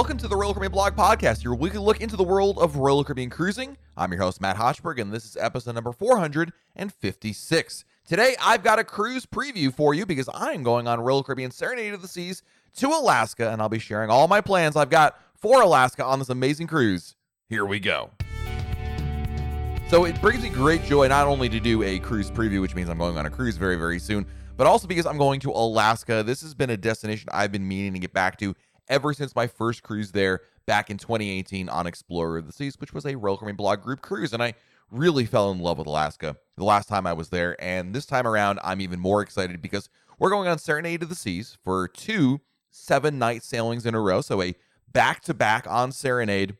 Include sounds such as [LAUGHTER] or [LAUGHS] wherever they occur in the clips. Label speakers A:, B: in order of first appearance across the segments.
A: Welcome to the Royal Caribbean Blog Podcast, your weekly look into the world of Royal Caribbean cruising. I'm your host, Matt Hochberg, and this is episode number 456. Today, I've got a cruise preview for you because I'm going on Royal Caribbean Serenade of the Seas to Alaska, and I'll be sharing all my plans I've got for Alaska on this amazing cruise. Here we go. So it brings me great joy not only to do a cruise preview, which means I'm going on a cruise very, very soon, but also because I'm going to Alaska. This has been a destination I've been meaning to get back to ever since my first cruise there back in 2018 on Explorer of the Seas, which was a Caribbean blog group cruise. And I really fell in love with Alaska the last time I was there. And this time around, I'm even more excited because we're going on Serenade of the Seas for two seven night sailings in a row. So a back to back on Serenade.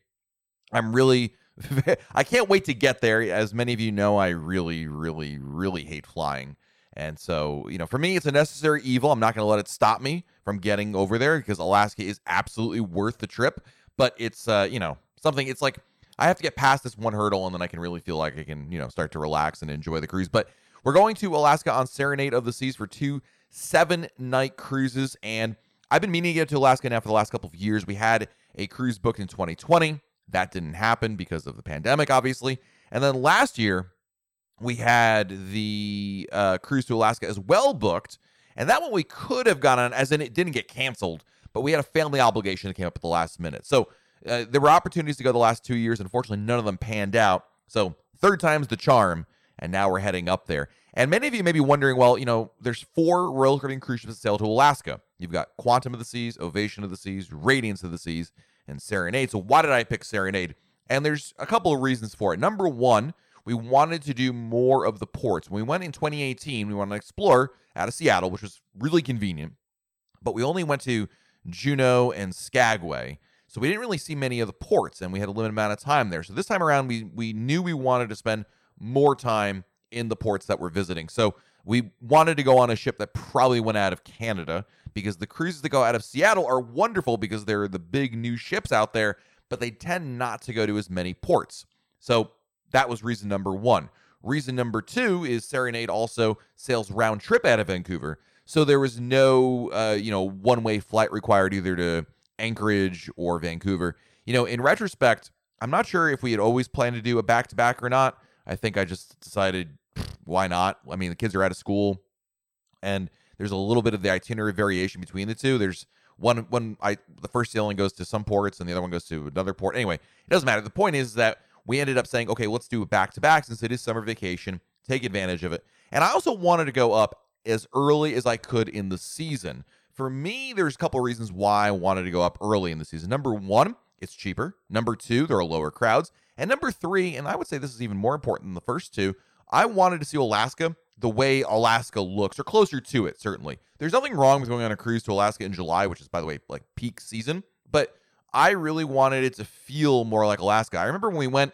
A: I'm really. [LAUGHS] I can't wait to get there. As many of you know, I really, really, really hate flying. And so, you know, for me, it's a necessary evil. I'm not going to let it stop me from getting over there because Alaska is absolutely worth the trip. But it's, uh, you know, something, it's like I have to get past this one hurdle and then I can really feel like I can, you know, start to relax and enjoy the cruise. But we're going to Alaska on Serenade of the Seas for two seven night cruises. And I've been meaning to get to Alaska now for the last couple of years. We had a cruise booked in 2020. That didn't happen because of the pandemic, obviously. And then last year, we had the uh, cruise to Alaska as well booked, and that one we could have gone on, as in it didn't get canceled, but we had a family obligation that came up at the last minute. So uh, there were opportunities to go the last two years. Unfortunately, none of them panned out. So third time's the charm, and now we're heading up there. And many of you may be wondering, well, you know, there's four Royal Caribbean cruise ships that sail to Alaska. You've got Quantum of the Seas, Ovation of the Seas, Radiance of the Seas, and Serenade. So why did I pick Serenade? And there's a couple of reasons for it. Number one, we wanted to do more of the ports. When we went in 2018, we wanted to explore out of Seattle, which was really convenient, but we only went to Juneau and Skagway. So we didn't really see many of the ports and we had a limited amount of time there. So this time around we we knew we wanted to spend more time in the ports that we're visiting. So we wanted to go on a ship that probably went out of Canada because the cruises that go out of Seattle are wonderful because they're the big new ships out there, but they tend not to go to as many ports. So that was reason number one. Reason number two is Serenade also sails round trip out of Vancouver. So there was no, uh, you know, one way flight required either to Anchorage or Vancouver. You know, in retrospect, I'm not sure if we had always planned to do a back to back or not. I think I just decided, why not? I mean, the kids are out of school, and there's a little bit of the itinerary variation between the two. There's one one I the first sailing goes to some ports and the other one goes to another port. Anyway, it doesn't matter. The point is that we ended up saying, okay, let's do it back to back since it is summer vacation, take advantage of it. And I also wanted to go up as early as I could in the season. For me, there's a couple of reasons why I wanted to go up early in the season. Number one, it's cheaper. Number two, there are lower crowds. And number three, and I would say this is even more important than the first two, I wanted to see Alaska the way Alaska looks, or closer to it, certainly. There's nothing wrong with going on a cruise to Alaska in July, which is, by the way, like peak season. But I really wanted it to feel more like Alaska. I remember when we went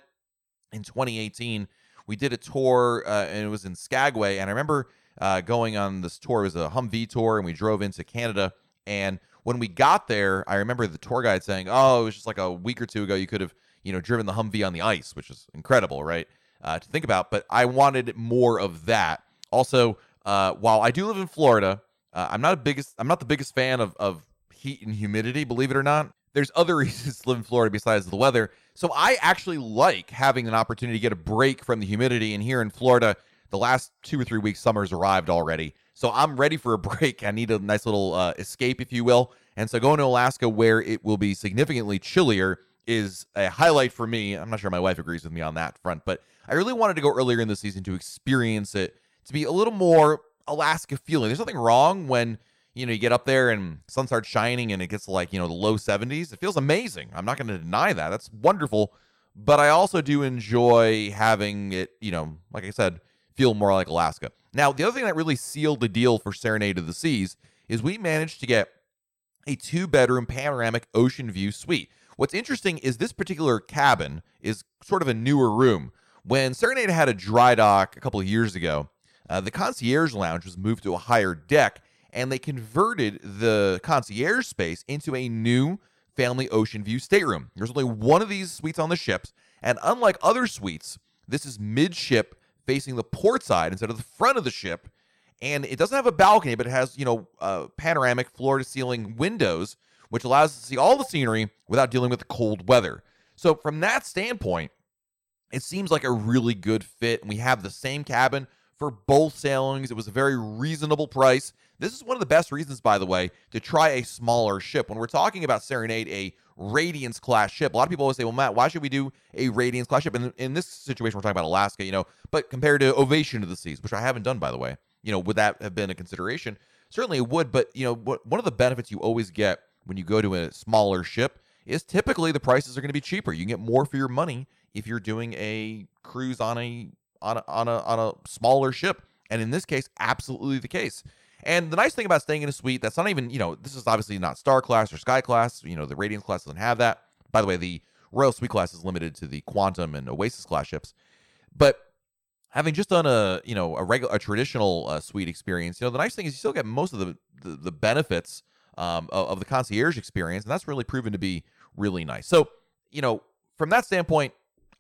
A: in 2018, we did a tour uh, and it was in Skagway. And I remember uh, going on this tour. It was a Humvee tour, and we drove into Canada. And when we got there, I remember the tour guide saying, "Oh, it was just like a week or two ago. You could have, you know, driven the Humvee on the ice, which is incredible, right? Uh, to think about." But I wanted more of that. Also, uh, while I do live in Florida, uh, I'm not a biggest. I'm not the biggest fan of of heat and humidity. Believe it or not there's other [LAUGHS] reasons to live in Florida besides the weather. So I actually like having an opportunity to get a break from the humidity. And here in Florida, the last two or three weeks, summer's arrived already. So I'm ready for a [LAUGHS] break. I need a nice little uh, escape, if you will. And so going to Alaska, where it will be significantly chillier, is a highlight for me. I'm not sure my wife agrees with me on that front, but I really wanted to go earlier in the season to experience it, to be a little more Alaska feeling. There's nothing wrong when you know, you get up there and sun starts shining and it gets like, you know, the low 70s. It feels amazing. I'm not going to deny that. That's wonderful. But I also do enjoy having it, you know, like I said, feel more like Alaska. Now, the other thing that really sealed the deal for Serenade of the Seas is we managed to get a two bedroom panoramic ocean view suite. What's interesting is this particular cabin is sort of a newer room. When Serenade had a dry dock a couple of years ago, uh, the concierge lounge was moved to a higher deck and they converted the concierge space into a new family ocean view stateroom. There's only one of these suites on the ships, and unlike other suites, this is midship facing the port side instead of the front of the ship. And it doesn't have a balcony, but it has, you know, uh, panoramic floor to ceiling windows, which allows us to see all the scenery without dealing with the cold weather. So, from that standpoint, it seems like a really good fit. And we have the same cabin for both sailings. It was a very reasonable price. This is one of the best reasons, by the way, to try a smaller ship. When we're talking about Serenade, a Radiance class ship, a lot of people always say, well, Matt, why should we do a Radiance class ship? And in this situation, we're talking about Alaska, you know, but compared to Ovation of the Seas, which I haven't done, by the way, you know, would that have been a consideration? Certainly it would, but, you know, one of the benefits you always get when you go to a smaller ship is typically the prices are going to be cheaper. You can get more for your money if you're doing a cruise on a on a, on a on a smaller ship. And in this case, absolutely the case. And the nice thing about staying in a suite that's not even, you know, this is obviously not Star class or Sky class. You know, the Radiance class doesn't have that. By the way, the Royal Suite class is limited to the Quantum and Oasis class ships. But having just done a, you know, a regular, a traditional uh, suite experience, you know, the nice thing is you still get most of the the, the benefits um, of, of the concierge experience, and that's really proven to be really nice. So, you know, from that standpoint,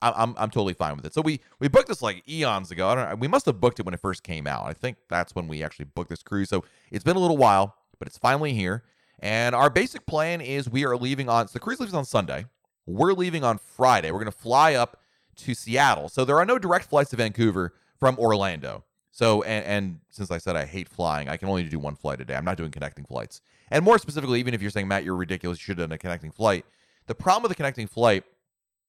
A: I'm I'm totally fine with it. So we we booked this like eons ago. I don't know. We must have booked it when it first came out. I think that's when we actually booked this cruise. So it's been a little while, but it's finally here. And our basic plan is we are leaving on so the cruise leaves on Sunday. We're leaving on Friday. We're going to fly up to Seattle. So there are no direct flights to Vancouver from Orlando. So and, and since I said I hate flying, I can only do one flight a day. I'm not doing connecting flights. And more specifically, even if you're saying Matt, you're ridiculous, you should have done a connecting flight. The problem with the connecting flight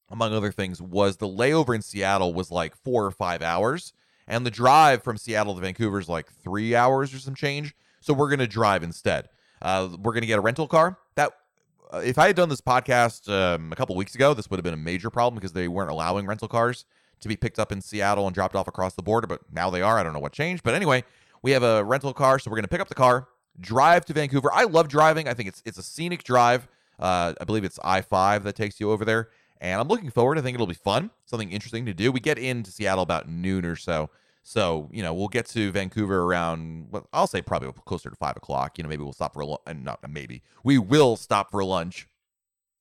A: among other things, was the layover in Seattle was like four or five hours, and the drive from Seattle to Vancouver is like three hours or some change. So we're gonna drive instead. Uh, we're gonna get a rental car. That uh, if I had done this podcast um, a couple weeks ago, this would have been a major problem because they weren't allowing rental cars to be picked up in Seattle and dropped off across the border. But now they are. I don't know what changed. But anyway, we have a rental car, so we're gonna pick up the car, drive to Vancouver. I love driving. I think it's it's a scenic drive. Uh, I believe it's I five that takes you over there and I'm looking forward. I think it'll be fun, something interesting to do. We get into Seattle about noon or so. So, you know, we'll get to Vancouver around, well, I'll say probably closer to five o'clock. You know, maybe we'll stop for a lunch. Not maybe. We will stop for lunch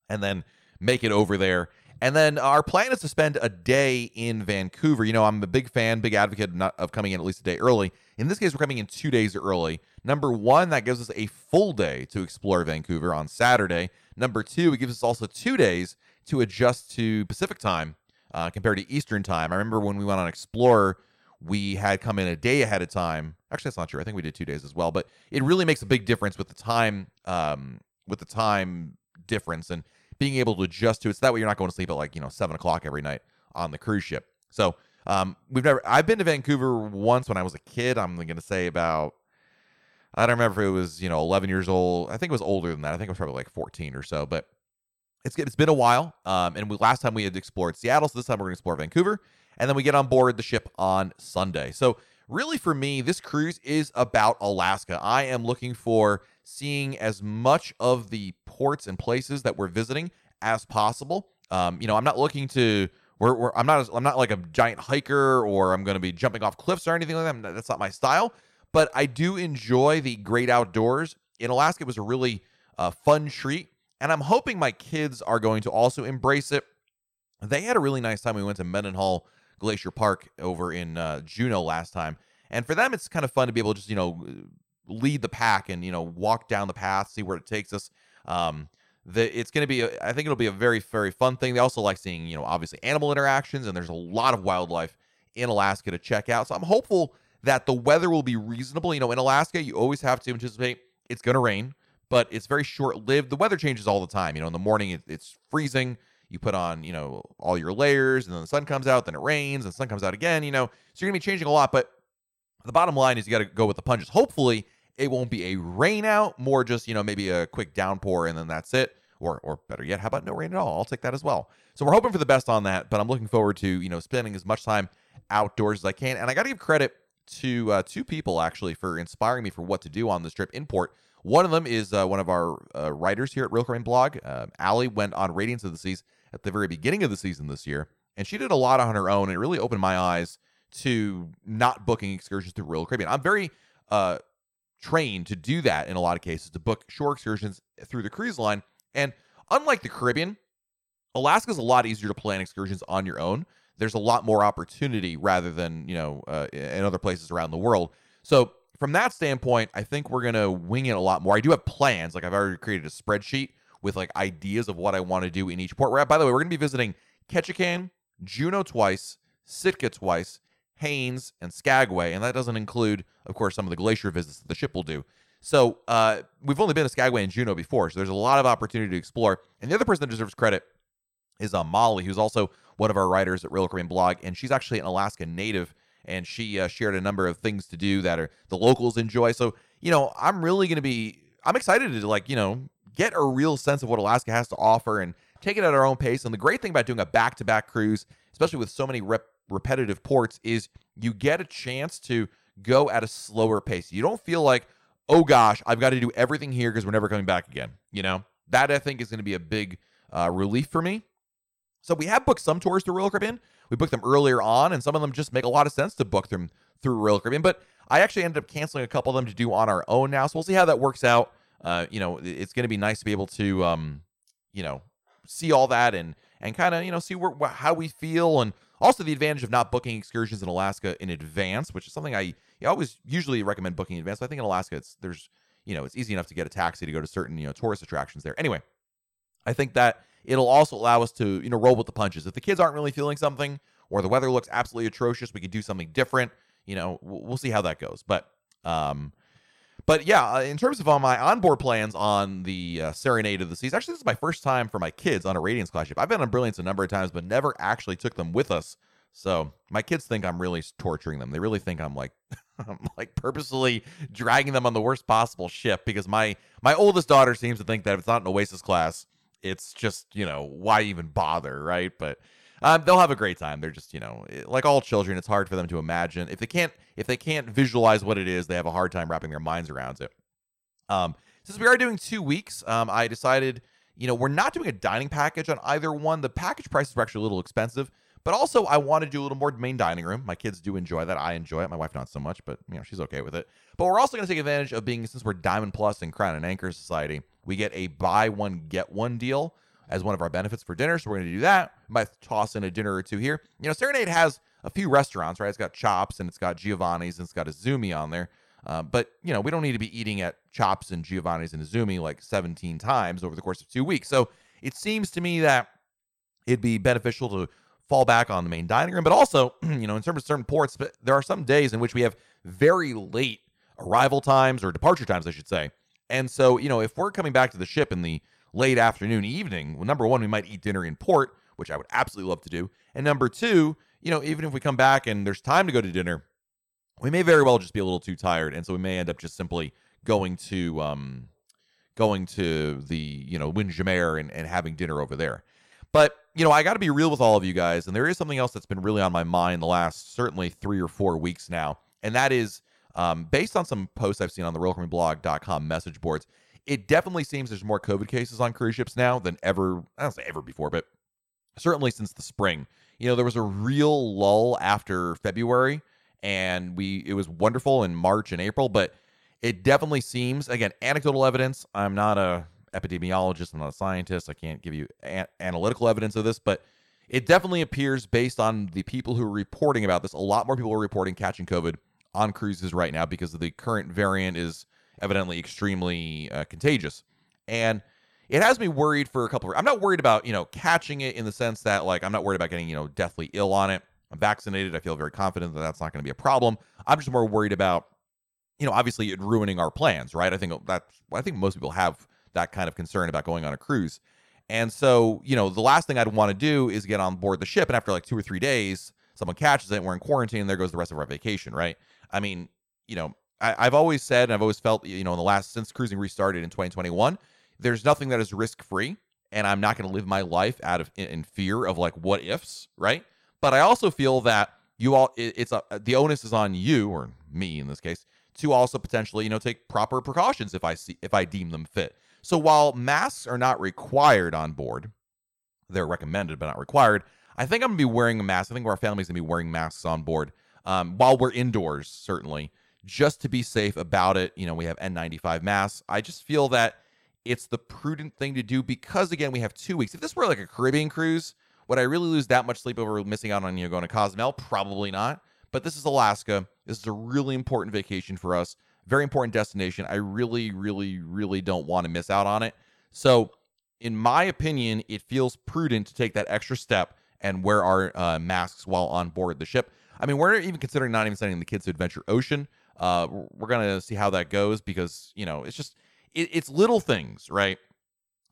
A: and then make it over there. And then our plan is to spend a day in Vancouver. You know, I'm a big fan, big advocate of coming in at least a day early. In this case, we're coming in two days early. Number one, that gives us a full day to explore Vancouver on Saturday. Number two, it gives us also two days to adjust to Pacific time uh, compared to Eastern time. I remember when we went on Explorer, we had come in a day ahead of time. Actually, that's not true. I think we did two days as well. But it really makes a big difference with the time, um, with the time difference and being able to adjust to it. So that way you're not going to sleep at like you know seven o'clock every night on the cruise ship. So um, we've never. I've been to Vancouver once when I was a kid. I'm going to say about. I don't remember if it was you know 11 years old. I think it was older than that. I think it was probably like 14 or so. But it's it's been a while. Um, and we, last time we had explored Seattle, so this time we're going to explore Vancouver, and then we get on board the ship on Sunday. So really, for me, this cruise is about Alaska. I am looking for seeing as much of the ports and places that we're visiting as possible. Um, you know, I'm not looking to. We're, we're, I'm not. I'm not like a giant hiker, or I'm going to be jumping off cliffs or anything like that. That's not my style. But I do enjoy the great outdoors. In Alaska, it was a really uh, fun treat and I'm hoping my kids are going to also embrace it. They had a really nice time. We went to Mendenhall Glacier Park over in uh, Juneau last time, and for them, it's kind of fun to be able to just you know lead the pack and you know walk down the path, see where it takes us. Um, the, it's going to be, a, I think it'll be a very very fun thing. They also like seeing you know obviously animal interactions, and there's a lot of wildlife in Alaska to check out. So I'm hopeful that the weather will be reasonable. You know, in Alaska, you always have to anticipate it's going to rain but it's very short lived. The weather changes all the time. You know, in the morning it, it's freezing. You put on, you know, all your layers, and then the sun comes out, then it rains, and the sun comes out again. You know, so you're gonna be changing a lot. But the bottom line is you got to go with the punches. Hopefully, it won't be a rain out, more just you know maybe a quick downpour, and then that's it. Or, or better yet, how about no rain at all? I'll take that as well. So we're hoping for the best on that, but I'm looking forward to you know spending as much time outdoors as I can. And I got to give credit to uh, two people actually for inspiring me for what to do on this trip in port. One of them is uh, one of our uh, writers here at Royal Caribbean Blog. Uh, Allie went on Radiance of the Seas at the very beginning of the season this year, and she did a lot on her own. And it really opened my eyes to not booking excursions through Royal Caribbean. I'm very uh, trained to do that in a lot of cases to book shore excursions through the cruise line. And unlike the Caribbean, Alaska is a lot easier to plan excursions on your own. There's a lot more opportunity rather than you know uh, in other places around the world. So from that standpoint, I think we're gonna wing it a lot more. I do have plans. Like I've already created a spreadsheet with like ideas of what I want to do in each port. We're, by the way, we're gonna be visiting Ketchikan, Juneau twice, Sitka twice, Haines, and Skagway, and that doesn't include, of course, some of the glacier visits that the ship will do. So uh, we've only been to Skagway and Juneau before, so there's a lot of opportunity to explore. And the other person that deserves credit is uh, Molly, who's also one of our writers at Royal Caribbean blog, and she's actually an Alaska native, and she uh, shared a number of things to do that are the locals enjoy. So you know, I'm really going to be, I'm excited to like you know get a real sense of what Alaska has to offer and take it at our own pace. And the great thing about doing a back-to-back cruise, especially with so many rep- repetitive ports, is you get a chance to go at a slower pace. You don't feel like, oh gosh, I've got to do everything here because we're never coming back again. You know, that I think is going to be a big uh, relief for me. So we have booked some tours to Royal Caribbean. We booked them earlier on, and some of them just make a lot of sense to book them through Royal Caribbean. But I actually ended up canceling a couple of them to do on our own now. So we'll see how that works out. Uh, you know, it's going to be nice to be able to, um, you know, see all that and and kind of you know see where, how we feel and also the advantage of not booking excursions in Alaska in advance, which is something I, always usually recommend booking in advance. I think in Alaska it's there's you know it's easy enough to get a taxi to go to certain you know tourist attractions there. Anyway, I think that it'll also allow us to you know roll with the punches. If the kids aren't really feeling something or the weather looks absolutely atrocious, we could do something different. You know, we'll see how that goes. But um, but yeah, uh, in terms of all my onboard plans on the uh, Serenade of the Seas, actually, this is my first time for my kids on a Radiance class ship. I've been on Brilliance a number of times, but never actually took them with us. So my kids think I'm really torturing them. They really think I'm like, [LAUGHS] I'm like purposely dragging them on the worst possible ship because my my oldest daughter seems to think that if it's not an Oasis class, it's just you know why even bother, right? But um, they'll have a great time. They're just, you know, eh, like all children, it's hard for them to imagine. If they can't, if they can't visualize what it is, they have a hard time wrapping their minds around it. Um, since we are doing two weeks, um, I decided, you know, we're not doing a dining package on either one. The package prices were actually a little expensive, but also I want to do a little more main dining room. My kids do enjoy that. I enjoy it. My wife not so much, but you know, she's okay with it. But we're also going to take advantage of being since we're Diamond Plus and Crown and Anchor Society, we get a buy one get one deal as one of our benefits for dinner. So we're going to do that. Might toss in a dinner or two here. You know, Serenade has a few restaurants, right? It's got Chops and it's got Giovanni's and it's got Izumi on there. Uh, but you know, we don't need to be eating at Chops and Giovanni's and Izumi like 17 times over the course of two weeks. So it seems to me that it'd be beneficial to fall back on the main dining room. But also, [CLEARS THROAT] you know, in terms of certain ports, but there are some days in which we have very late arrival times or departure times, I should say. And so, you know, if we're coming back to the ship in the late afternoon, evening, well, number one, we might eat dinner in port, which I would absolutely love to do. And number two, you know, even if we come back and there's time to go to dinner, we may very well just be a little too tired. And so we may end up just simply going to, um, going to the, you know, Windjammer and, and having dinner over there. But, you know, I got to be real with all of you guys. And there is something else that's been really on my mind the last certainly three or four weeks now. And that is um, based on some posts I've seen on the RoyalCaribbeanBlog.com message boards it definitely seems there's more COVID cases on cruise ships now than ever. I don't say ever before, but certainly since the spring. You know, there was a real lull after February, and we it was wonderful in March and April, but it definitely seems again anecdotal evidence. I'm not a epidemiologist. I'm not a scientist. I can't give you a- analytical evidence of this, but it definitely appears based on the people who are reporting about this. A lot more people are reporting catching COVID on cruises right now because the current variant is evidently extremely uh, contagious. And it has me worried for a couple of I'm not worried about, you know, catching it in the sense that like I'm not worried about getting, you know, deathly ill on it. I'm vaccinated. I feel very confident that that's not going to be a problem. I'm just more worried about you know, obviously it ruining our plans, right? I think that I think most people have that kind of concern about going on a cruise. And so, you know, the last thing I'd want to do is get on board the ship and after like 2 or 3 days, someone catches it and we're in quarantine and there goes the rest of our vacation, right? I mean, you know, I, have always said, and I've always felt, you know, in the last since cruising restarted in 2021, there's nothing that is risk free, and I'm not going to live my life out of in, in, fear of like what ifs, right? But I also feel that you all, it, it's a, the onus is on you or me in this case to also potentially, you know, take proper precautions if I see if I deem them fit. So while masks are not required on board, they're recommended but not required. I think I'm gonna be wearing a mask. I think our family's gonna be wearing masks on board um, while we're indoors, certainly just to be safe about it. You know, we have N95 masks. I just feel that it's the prudent thing to do because, again, we have two weeks. If this were like a Caribbean cruise, would I really lose that much sleep over missing out on, you know, going to Cozumel? Probably not. But this is Alaska. This is a really important vacation for us. Very important destination. I really, really, really don't want to miss out on it. So, in my opinion, it feels prudent to take that extra step and wear our uh, masks while on board the ship. I mean, we're even considering not even sending the kids to Adventure Ocean. Uh, we're gonna see how that goes because you know it's just it, it's little things, right?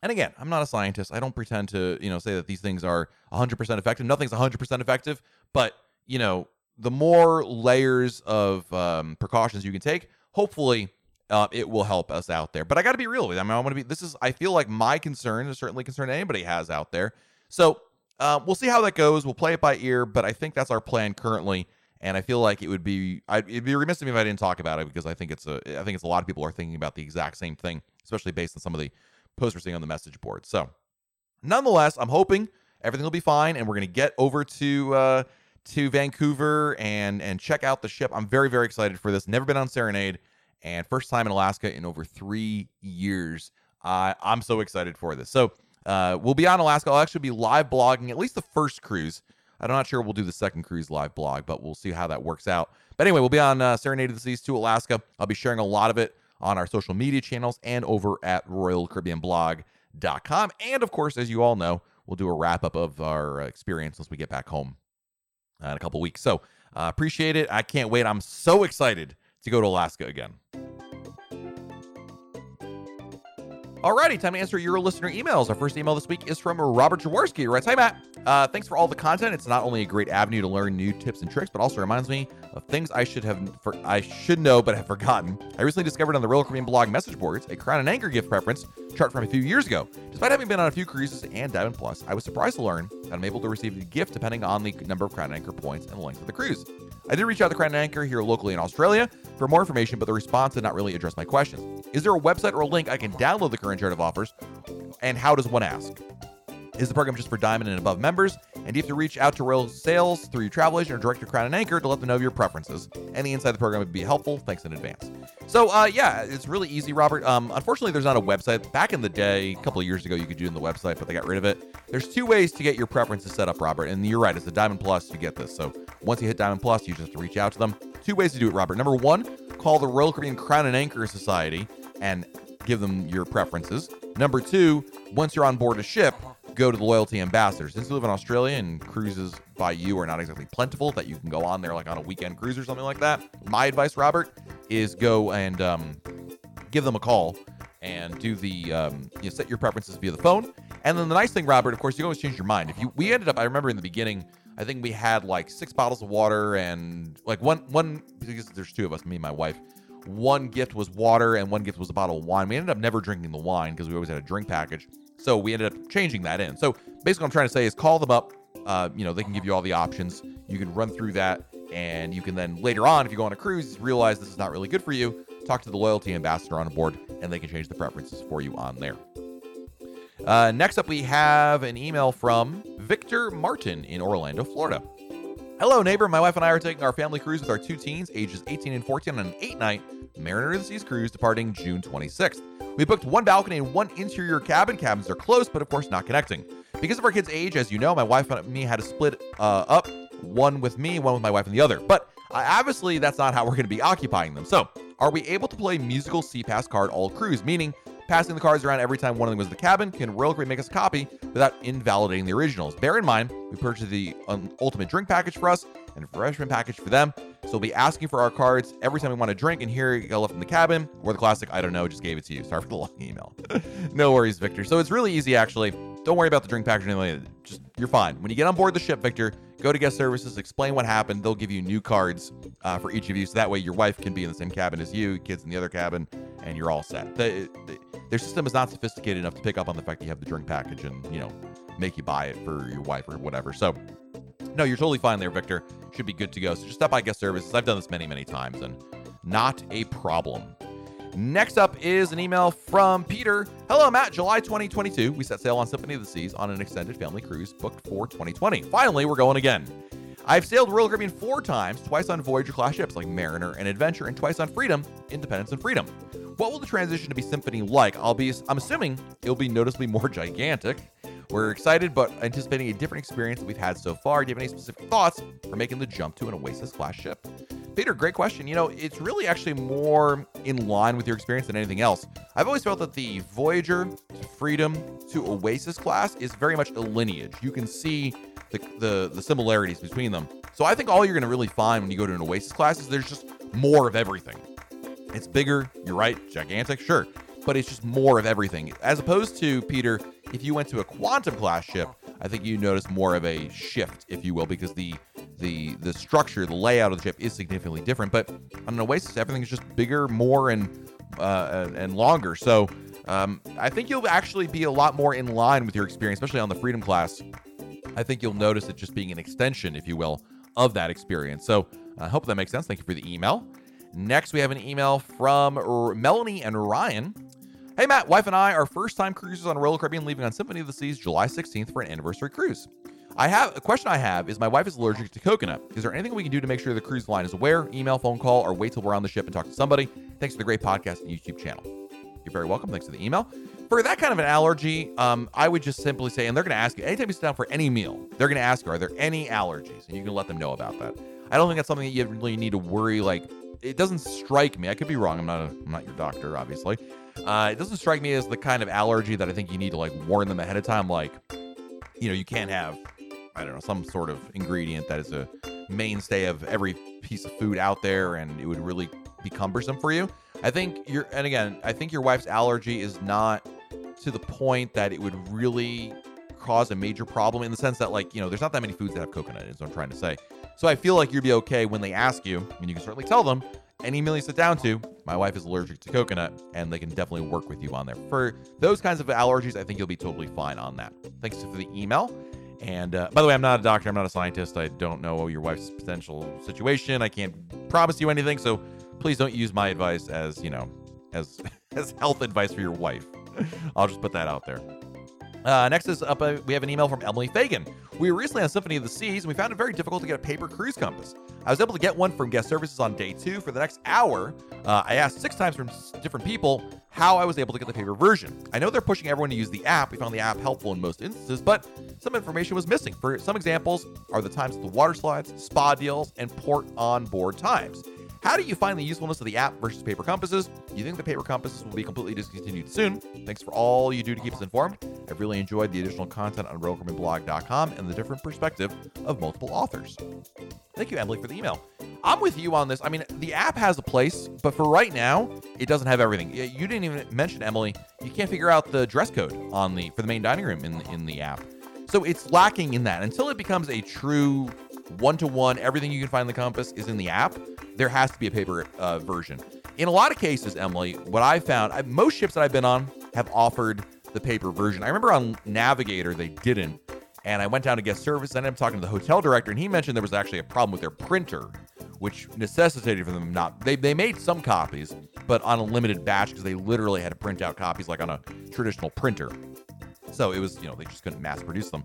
A: And again, I'm not a scientist. I don't pretend to you know say that these things are 100% effective. Nothing's 100% effective, but you know the more layers of um, precautions you can take, hopefully uh, it will help us out there. But I got to be real with. You. I mean, I want to be. This is. I feel like my concern is certainly concern anybody has out there. So uh, we'll see how that goes. We'll play it by ear, but I think that's our plan currently. And I feel like it would be I'd, it'd be remiss of me if I didn't talk about it because I think it's a I think it's a lot of people are thinking about the exact same thing, especially based on some of the posts we're seeing on the message board. So, nonetheless, I'm hoping everything will be fine, and we're gonna get over to uh, to Vancouver and and check out the ship. I'm very very excited for this. Never been on Serenade, and first time in Alaska in over three years. Uh, I'm so excited for this. So uh, we'll be on Alaska. I'll actually be live blogging at least the first cruise. I'm not sure we'll do the second cruise live blog, but we'll see how that works out. But anyway, we'll be on uh, Serenade of the Seas to Alaska. I'll be sharing a lot of it on our social media channels and over at RoyalCaribbeanBlog.com. And of course, as you all know, we'll do a wrap up of our experience once we get back home uh, in a couple weeks. So uh, appreciate it. I can't wait. I'm so excited to go to Alaska again. Alrighty, time to answer your listener emails. Our first email this week is from Robert Jaworski. He writes, Hi, Matt. Uh, thanks for all the content. It's not only a great avenue to learn new tips and tricks, but also reminds me of things I should have for, I should know but have forgotten. I recently discovered on the Royal Caribbean blog message boards a Crown and Anchor gift preference chart from a few years ago. Despite having been on a few cruises and Diamond Plus, I was surprised to learn that I'm able to receive a gift depending on the number of Crown and Anchor points and the length of the cruise. I did reach out to Crown Anchor here locally in Australia for more information, but the response did not really address my questions. Is there a website or a link I can download the current chart of offers? And how does one ask? Is the program just for Diamond and above members? And you have to reach out to Royal Sales through your travel agent or direct Crown and Anchor to let them know your preferences? Any insight the program would be helpful. Thanks in advance. So, uh, yeah, it's really easy, Robert. Um, unfortunately, there's not a website. Back in the day, a couple of years ago, you could do it in the website, but they got rid of it. There's two ways to get your preferences set up, Robert. And you're right, it's the Diamond Plus to get this. So once you hit Diamond Plus, you just have to reach out to them. Two ways to do it, Robert. Number one, call the Royal Caribbean Crown and Anchor Society and give them your preferences. Number two, once you're on board a ship, go to the loyalty ambassadors. Since you live in Australia and cruises by you are not exactly plentiful, that you can go on there like on a weekend cruise or something like that. My advice, Robert, is go and um, give them a call and do the um, you know, set your preferences via the phone. And then the nice thing, Robert, of course, you can always change your mind. If you we ended up, I remember in the beginning, I think we had like six bottles of water and like one one because there's two of us, me and my wife. One gift was water and one gift was a bottle of wine. We ended up never drinking the wine because we always had a drink package. So we ended up changing that in. So basically, what I'm trying to say is call them up. Uh, you know, they can give you all the options. You can run through that, and you can then later on, if you go on a cruise, realize this is not really good for you. Talk to the loyalty ambassador on board, and they can change the preferences for you on there. Uh, next up, we have an email from Victor Martin in Orlando, Florida. Hello, neighbor. My wife and I are taking our family cruise with our two teens, ages 18 and 14, on an eight night Mariner of the Seas cruise departing June 26th. We booked one balcony and one interior cabin. Cabins are close, but of course not connecting. Because of our kids' age, as you know, my wife and me had to split uh, up, one with me, one with my wife and the other. But uh, obviously, that's not how we're going to be occupying them. So, are we able to play musical SeaPass card all cruise? Meaning, passing the cards around every time one of them was in the cabin. Can Royal Caribbean make us a copy without invalidating the originals? Bear in mind, we purchased the um, ultimate drink package for us and a refreshment package for them. So we'll be asking for our cards every time we want to drink, and here you go left in the cabin, or the classic, I don't know, just gave it to you. Sorry for the long email. [LAUGHS] no worries, Victor. So it's really easy, actually. Don't worry about the drink package anyway. Just you're fine. When you get on board the ship, Victor, go to guest services, explain what happened. They'll give you new cards uh, for each of you, so that way your wife can be in the same cabin as you, kids in the other cabin, and you're all set. The, the, their system is not sophisticated enough to pick up on the fact that you have the drink package and you know make you buy it for your wife or whatever. So no, you're totally fine there, Victor. Should be good to go. So just stop by guest services. I've done this many, many times and not a problem. Next up is an email from Peter. Hello, Matt. July 2022, we set sail on Symphony of the Seas on an extended family cruise booked for 2020. Finally, we're going again. I've sailed Royal Caribbean four times, twice on Voyager class ships like Mariner and Adventure, and twice on Freedom, Independence, and Freedom. What will the transition to be Symphony like? I'll be, I'm assuming it'll be noticeably more [LAUGHS] gigantic. We're excited, but anticipating a different experience that we've had so far. Do you have any specific thoughts for making the jump to an Oasis class ship? Peter, great question. You know, it's really actually more in line with your experience than anything else. I've always felt that the Voyager to Freedom to Oasis class is very much a lineage. You can see the, the, the similarities between them. So I think all you're going to really find when you go to an Oasis class is there's just more of everything. It's bigger, you're right, gigantic, sure, but it's just more of everything. As opposed to, Peter, if you went to a quantum class ship, I think you notice more of a shift, if you will, because the the the structure, the layout of the ship is significantly different. But on an Oasis, everything is just bigger, more, and uh, and longer. So um, I think you'll actually be a lot more in line with your experience, especially on the Freedom class. I think you'll notice it just being an extension, if you will, of that experience. So I hope that makes sense. Thank you for the email. Next, we have an email from R- Melanie and Ryan. Hey, Matt, wife and I are first time cruisers on Royal Caribbean leaving on Symphony of the Seas July 16th for an anniversary cruise. I have a question I have is my wife is allergic to coconut. Is there anything we can do to make sure the cruise line is aware? Email, phone call, or wait till we're on the ship and talk to somebody? Thanks for the great podcast and YouTube channel. You're very welcome. Thanks for the email. For that kind of an allergy, um, I would just simply say, and they're going to ask you anytime you sit down for any meal, they're going to ask you, are there any allergies? And you can let them know about that. I don't think that's something that you really need to worry. Like, it doesn't strike me. I could be wrong. I'm not. A, I'm not your doctor, obviously. Uh, it doesn't strike me as the kind of allergy that I think you need to like warn them ahead of time. Like, you know, you can't have, I don't know, some sort of ingredient that is a mainstay of every piece of food out there, and it would really be cumbersome for you. I think you're, and again, I think your wife's allergy is not to the point that it would really cause a major problem in the sense that, like, you know, there's not that many foods that have coconut, is what I'm trying to say. So I feel like you'd be okay when they ask you, and you can certainly tell them any meal you sit down to, my wife is allergic to coconut, and they can definitely work with you on there. For those kinds of allergies, I think you'll be totally fine on that. Thanks for the email. And uh, by the way, I'm not a doctor, I'm not a scientist. I don't know your wife's potential situation. I can't promise you anything, so please don't use my advice as, you know, as [LAUGHS] as health advice for your wife. I'll just put that out there. Uh, next is up, uh, we have an email from Emily Fagan. We were recently on Symphony of the Seas, and we found it very difficult to get a paper cruise compass. I was able to get one from guest services on day two. For the next hour, uh, I asked six times from different people how I was able to get the paper version. I know they're pushing everyone to use the app. We found the app helpful in most instances, but some information was missing. For some examples, are the times of the water slides, spa deals, and port on board times. How do you find the usefulness of the app versus paper compasses? Do you think the paper compasses will be completely discontinued soon? Thanks for all you do to keep us informed. I've really enjoyed the additional content on RoyalCaribbeanBlog.com and the different perspective of multiple authors. Thank you, Emily, for the email. I'm with you on this. I mean, the app has a place, but for right now, it doesn't have everything. You didn't even mention Emily. You can't figure out the dress code on the for the main dining room in in the app. So it's lacking in that until it becomes a true one to one. Everything you can find in the compass is in the app. There has to be a paper uh, version. In a lot of cases, Emily, what I found, I, most ships that I've been on have offered the paper version. I remember on Navigator they didn't, and I went down to guest service. And I ended up talking to the hotel director, and he mentioned there was actually a problem with their printer, which necessitated for them not. They they made some copies, but on a limited batch because they literally had to print out copies like on a traditional printer. So it was, you know, they just couldn't mass produce them.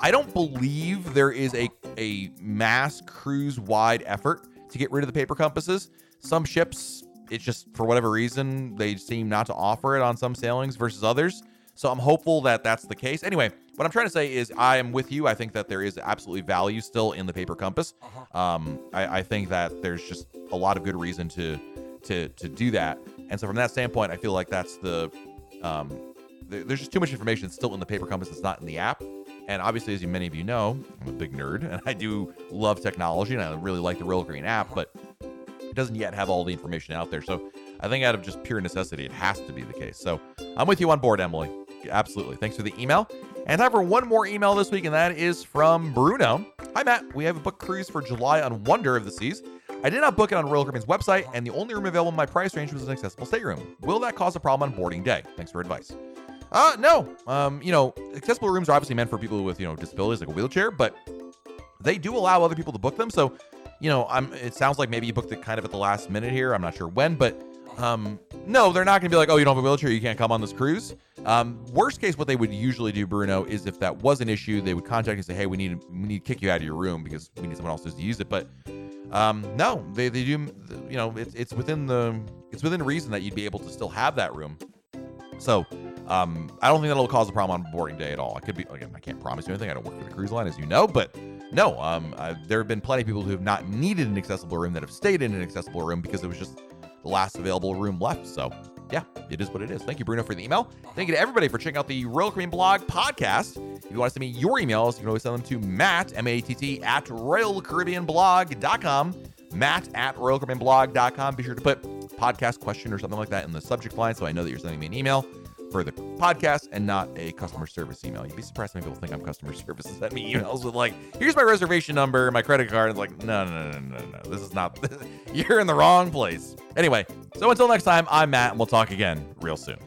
A: I don't believe there is a a mass cruise wide effort to get rid of the paper compasses. Some ships, it's just for whatever reason, they seem not to offer it on some sailings versus others. So I'm hopeful that that's the case. Anyway, what I'm trying to say is I am with you. I think that there is absolutely value still in the paper compass. Uh-huh. Um, I, I think that there's just a lot of good reason to to to do that. And so from that standpoint, I feel like that's the um, there's just too much information still in the paper compass that's not in the app. And obviously, as you, many of you know, I'm a big nerd and I do love technology and I really like the Royal Green app, but it doesn't yet have all the information out there. So I think out of just pure necessity, it has to be the case. So I'm with you on board, Emily. Absolutely. Thanks for the email. And time for one more email this week, and that is from Bruno. Hi, Matt. We have a book cruise for July on Wonder of the Seas. I did not book it on Royal Caribbean's website, and the only room available in my price range was an accessible stateroom. Will that cause a problem on boarding day? Thanks for advice. Uh, no. Um, you know, accessible rooms are obviously meant for people with, you know, disabilities like a wheelchair, but they do allow other people to book them. So, you know, I'm it sounds like maybe you booked it kind of at the last minute here. I'm not sure when, but um, no, they're not going to be like, oh, you don't have a wheelchair, you can't come on this cruise. Um, worst case, what they would usually do, Bruno, is if that was an issue, they would contact and say, hey, we need we need to kick you out of your room because we need someone else to use it. But um, no, they, they do, you know, it's it's within the it's within reason that you'd be able to still have that room. So um, I don't think that'll cause a problem on boarding day at all. I could be again, I can't promise you anything. I don't work for the cruise line, as you know, but no, um, I, there have been plenty of people who have not needed an accessible room that have stayed in an accessible room because it was just the last available room left. So, yeah, it is what it is. Thank you, Bruno, for the email. Thank you to everybody for checking out the Royal Caribbean blog podcast. If you want to send me your emails, you can always send them to Matt, M A T T, at RoyalCaribbeanBlog.com. Matt at RoyalCaribbeanBlog.com. Be sure to put podcast question or something like that in the subject line so I know that you're sending me an email for the podcast and not a customer service email. You'd be surprised how many people think I'm customer service and [LAUGHS] send me emails with like, here's my reservation number, my credit card. It's like, no, no, no, no, no. This is not, [LAUGHS] you're in the wrong place. Anyway, so until next time, I'm Matt and we'll talk again real soon.